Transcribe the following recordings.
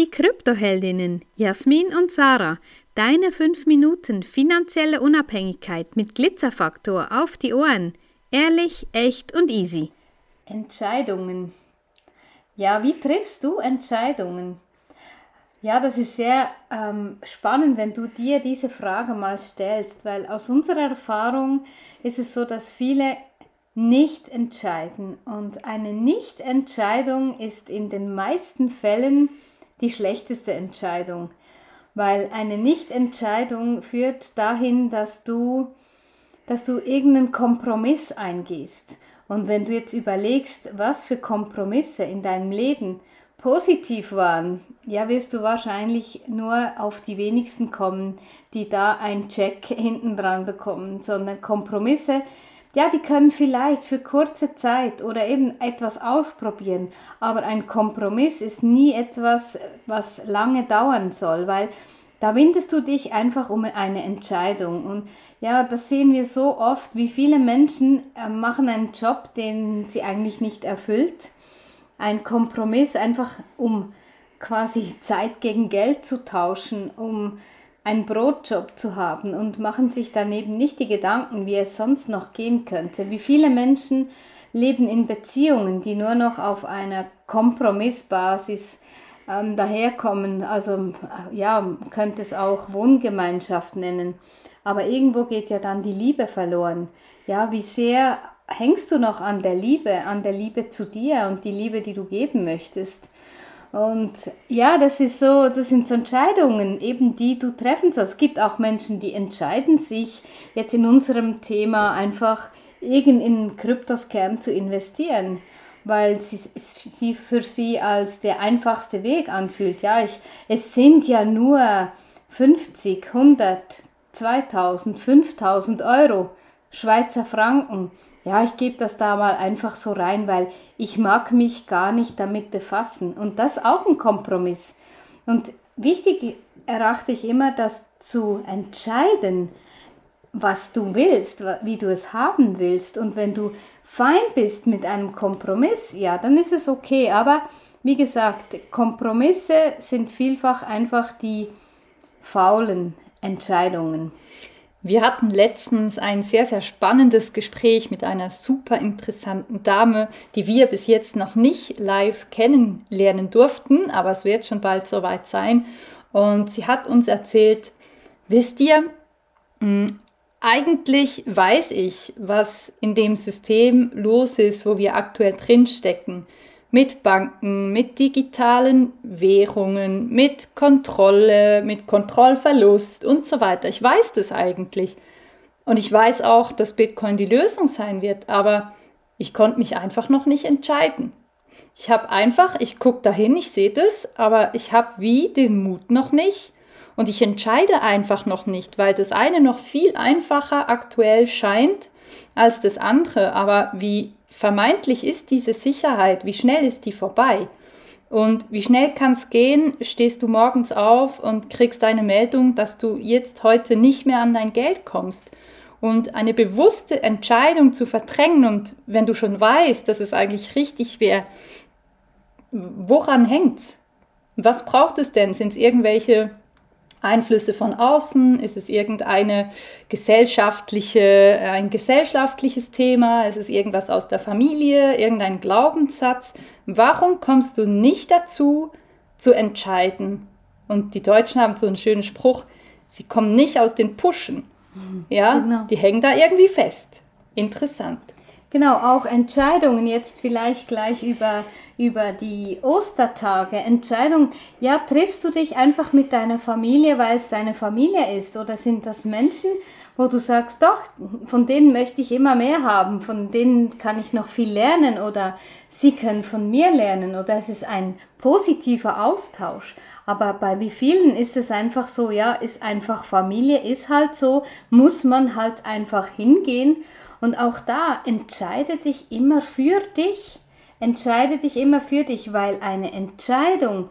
die Kryptoheldinnen Jasmin und Sarah. Deine 5 Minuten finanzielle Unabhängigkeit mit Glitzerfaktor auf die Ohren. Ehrlich, echt und easy. Entscheidungen. Ja, wie triffst du Entscheidungen? Ja, das ist sehr ähm, spannend, wenn du dir diese Frage mal stellst, weil aus unserer Erfahrung ist es so, dass viele nicht entscheiden. Und eine Nichtentscheidung ist in den meisten Fällen die schlechteste Entscheidung, weil eine Nichtentscheidung führt dahin, dass du, dass du irgendeinen Kompromiss eingehst. Und wenn du jetzt überlegst, was für Kompromisse in deinem Leben positiv waren, ja, wirst du wahrscheinlich nur auf die wenigsten kommen, die da einen Check hinten dran bekommen, sondern Kompromisse, ja, die können vielleicht für kurze Zeit oder eben etwas ausprobieren, aber ein Kompromiss ist nie etwas, was lange dauern soll, weil da windest du dich einfach um eine Entscheidung. Und ja, das sehen wir so oft, wie viele Menschen äh, machen einen Job, den sie eigentlich nicht erfüllt ein Kompromiss, einfach um quasi Zeit gegen Geld zu tauschen, um einen Brotjob zu haben und machen sich daneben nicht die Gedanken, wie es sonst noch gehen könnte. Wie viele Menschen leben in Beziehungen, die nur noch auf einer Kompromissbasis ähm, daherkommen. Also ja, könnte es auch Wohngemeinschaft nennen. Aber irgendwo geht ja dann die Liebe verloren. Ja, wie sehr hängst du noch an der Liebe, an der Liebe zu dir und die Liebe, die du geben möchtest. Und ja, das ist so, das sind so Entscheidungen, eben die du treffen sollst. Es gibt auch Menschen, die entscheiden sich jetzt in unserem Thema einfach irgend in Kryptoscam zu investieren, weil sie, sie für sie als der einfachste Weg anfühlt. Ja, ich, es sind ja nur 50, 100, 2000, 5000 Euro Schweizer Franken ja, ich gebe das da mal einfach so rein, weil ich mag mich gar nicht damit befassen. Und das auch ein Kompromiss. Und wichtig erachte ich immer, das zu entscheiden, was du willst, wie du es haben willst. Und wenn du fein bist mit einem Kompromiss, ja, dann ist es okay. Aber wie gesagt, Kompromisse sind vielfach einfach die faulen Entscheidungen. Wir hatten letztens ein sehr, sehr spannendes Gespräch mit einer super interessanten Dame, die wir bis jetzt noch nicht live kennenlernen durften, aber es wird schon bald soweit sein. Und sie hat uns erzählt, wisst ihr, hm, eigentlich weiß ich, was in dem System los ist, wo wir aktuell drinstecken mit Banken, mit digitalen Währungen, mit Kontrolle, mit Kontrollverlust und so weiter. Ich weiß das eigentlich. Und ich weiß auch, dass Bitcoin die Lösung sein wird, aber ich konnte mich einfach noch nicht entscheiden. Ich habe einfach, ich gucke dahin, ich sehe das, aber ich habe wie den Mut noch nicht und ich entscheide einfach noch nicht, weil das eine noch viel einfacher aktuell scheint als das andere. Aber wie vermeintlich ist diese Sicherheit, wie schnell ist die vorbei? Und wie schnell kann es gehen? Stehst du morgens auf und kriegst eine Meldung, dass du jetzt heute nicht mehr an dein Geld kommst. Und eine bewusste Entscheidung zu verdrängen und wenn du schon weißt, dass es eigentlich richtig wäre, woran hängt's? Was braucht es denn? Sind es irgendwelche Einflüsse von außen? Ist es irgendeine gesellschaftliche, ein gesellschaftliches Thema? Ist es irgendwas aus der Familie, irgendein Glaubenssatz? Warum kommst du nicht dazu, zu entscheiden? Und die Deutschen haben so einen schönen Spruch, sie kommen nicht aus den Puschen. Ja, genau. die hängen da irgendwie fest. Interessant. Genau, auch Entscheidungen jetzt vielleicht gleich über, über die Ostertage. Entscheidungen, ja, triffst du dich einfach mit deiner Familie, weil es deine Familie ist? Oder sind das Menschen, wo du sagst, doch, von denen möchte ich immer mehr haben, von denen kann ich noch viel lernen oder sie können von mir lernen oder es ist ein positiver Austausch. Aber bei wie vielen ist es einfach so, ja, ist einfach Familie, ist halt so, muss man halt einfach hingehen und auch da entscheide dich immer für dich. Entscheide dich immer für dich, weil eine Entscheidung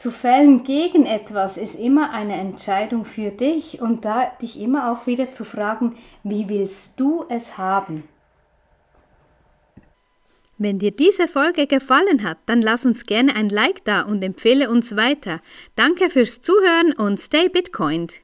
zu fällen gegen etwas ist immer eine Entscheidung für dich und da dich immer auch wieder zu fragen, wie willst du es haben? Wenn dir diese Folge gefallen hat, dann lass uns gerne ein Like da und empfehle uns weiter. Danke fürs Zuhören und stay Bitcoined.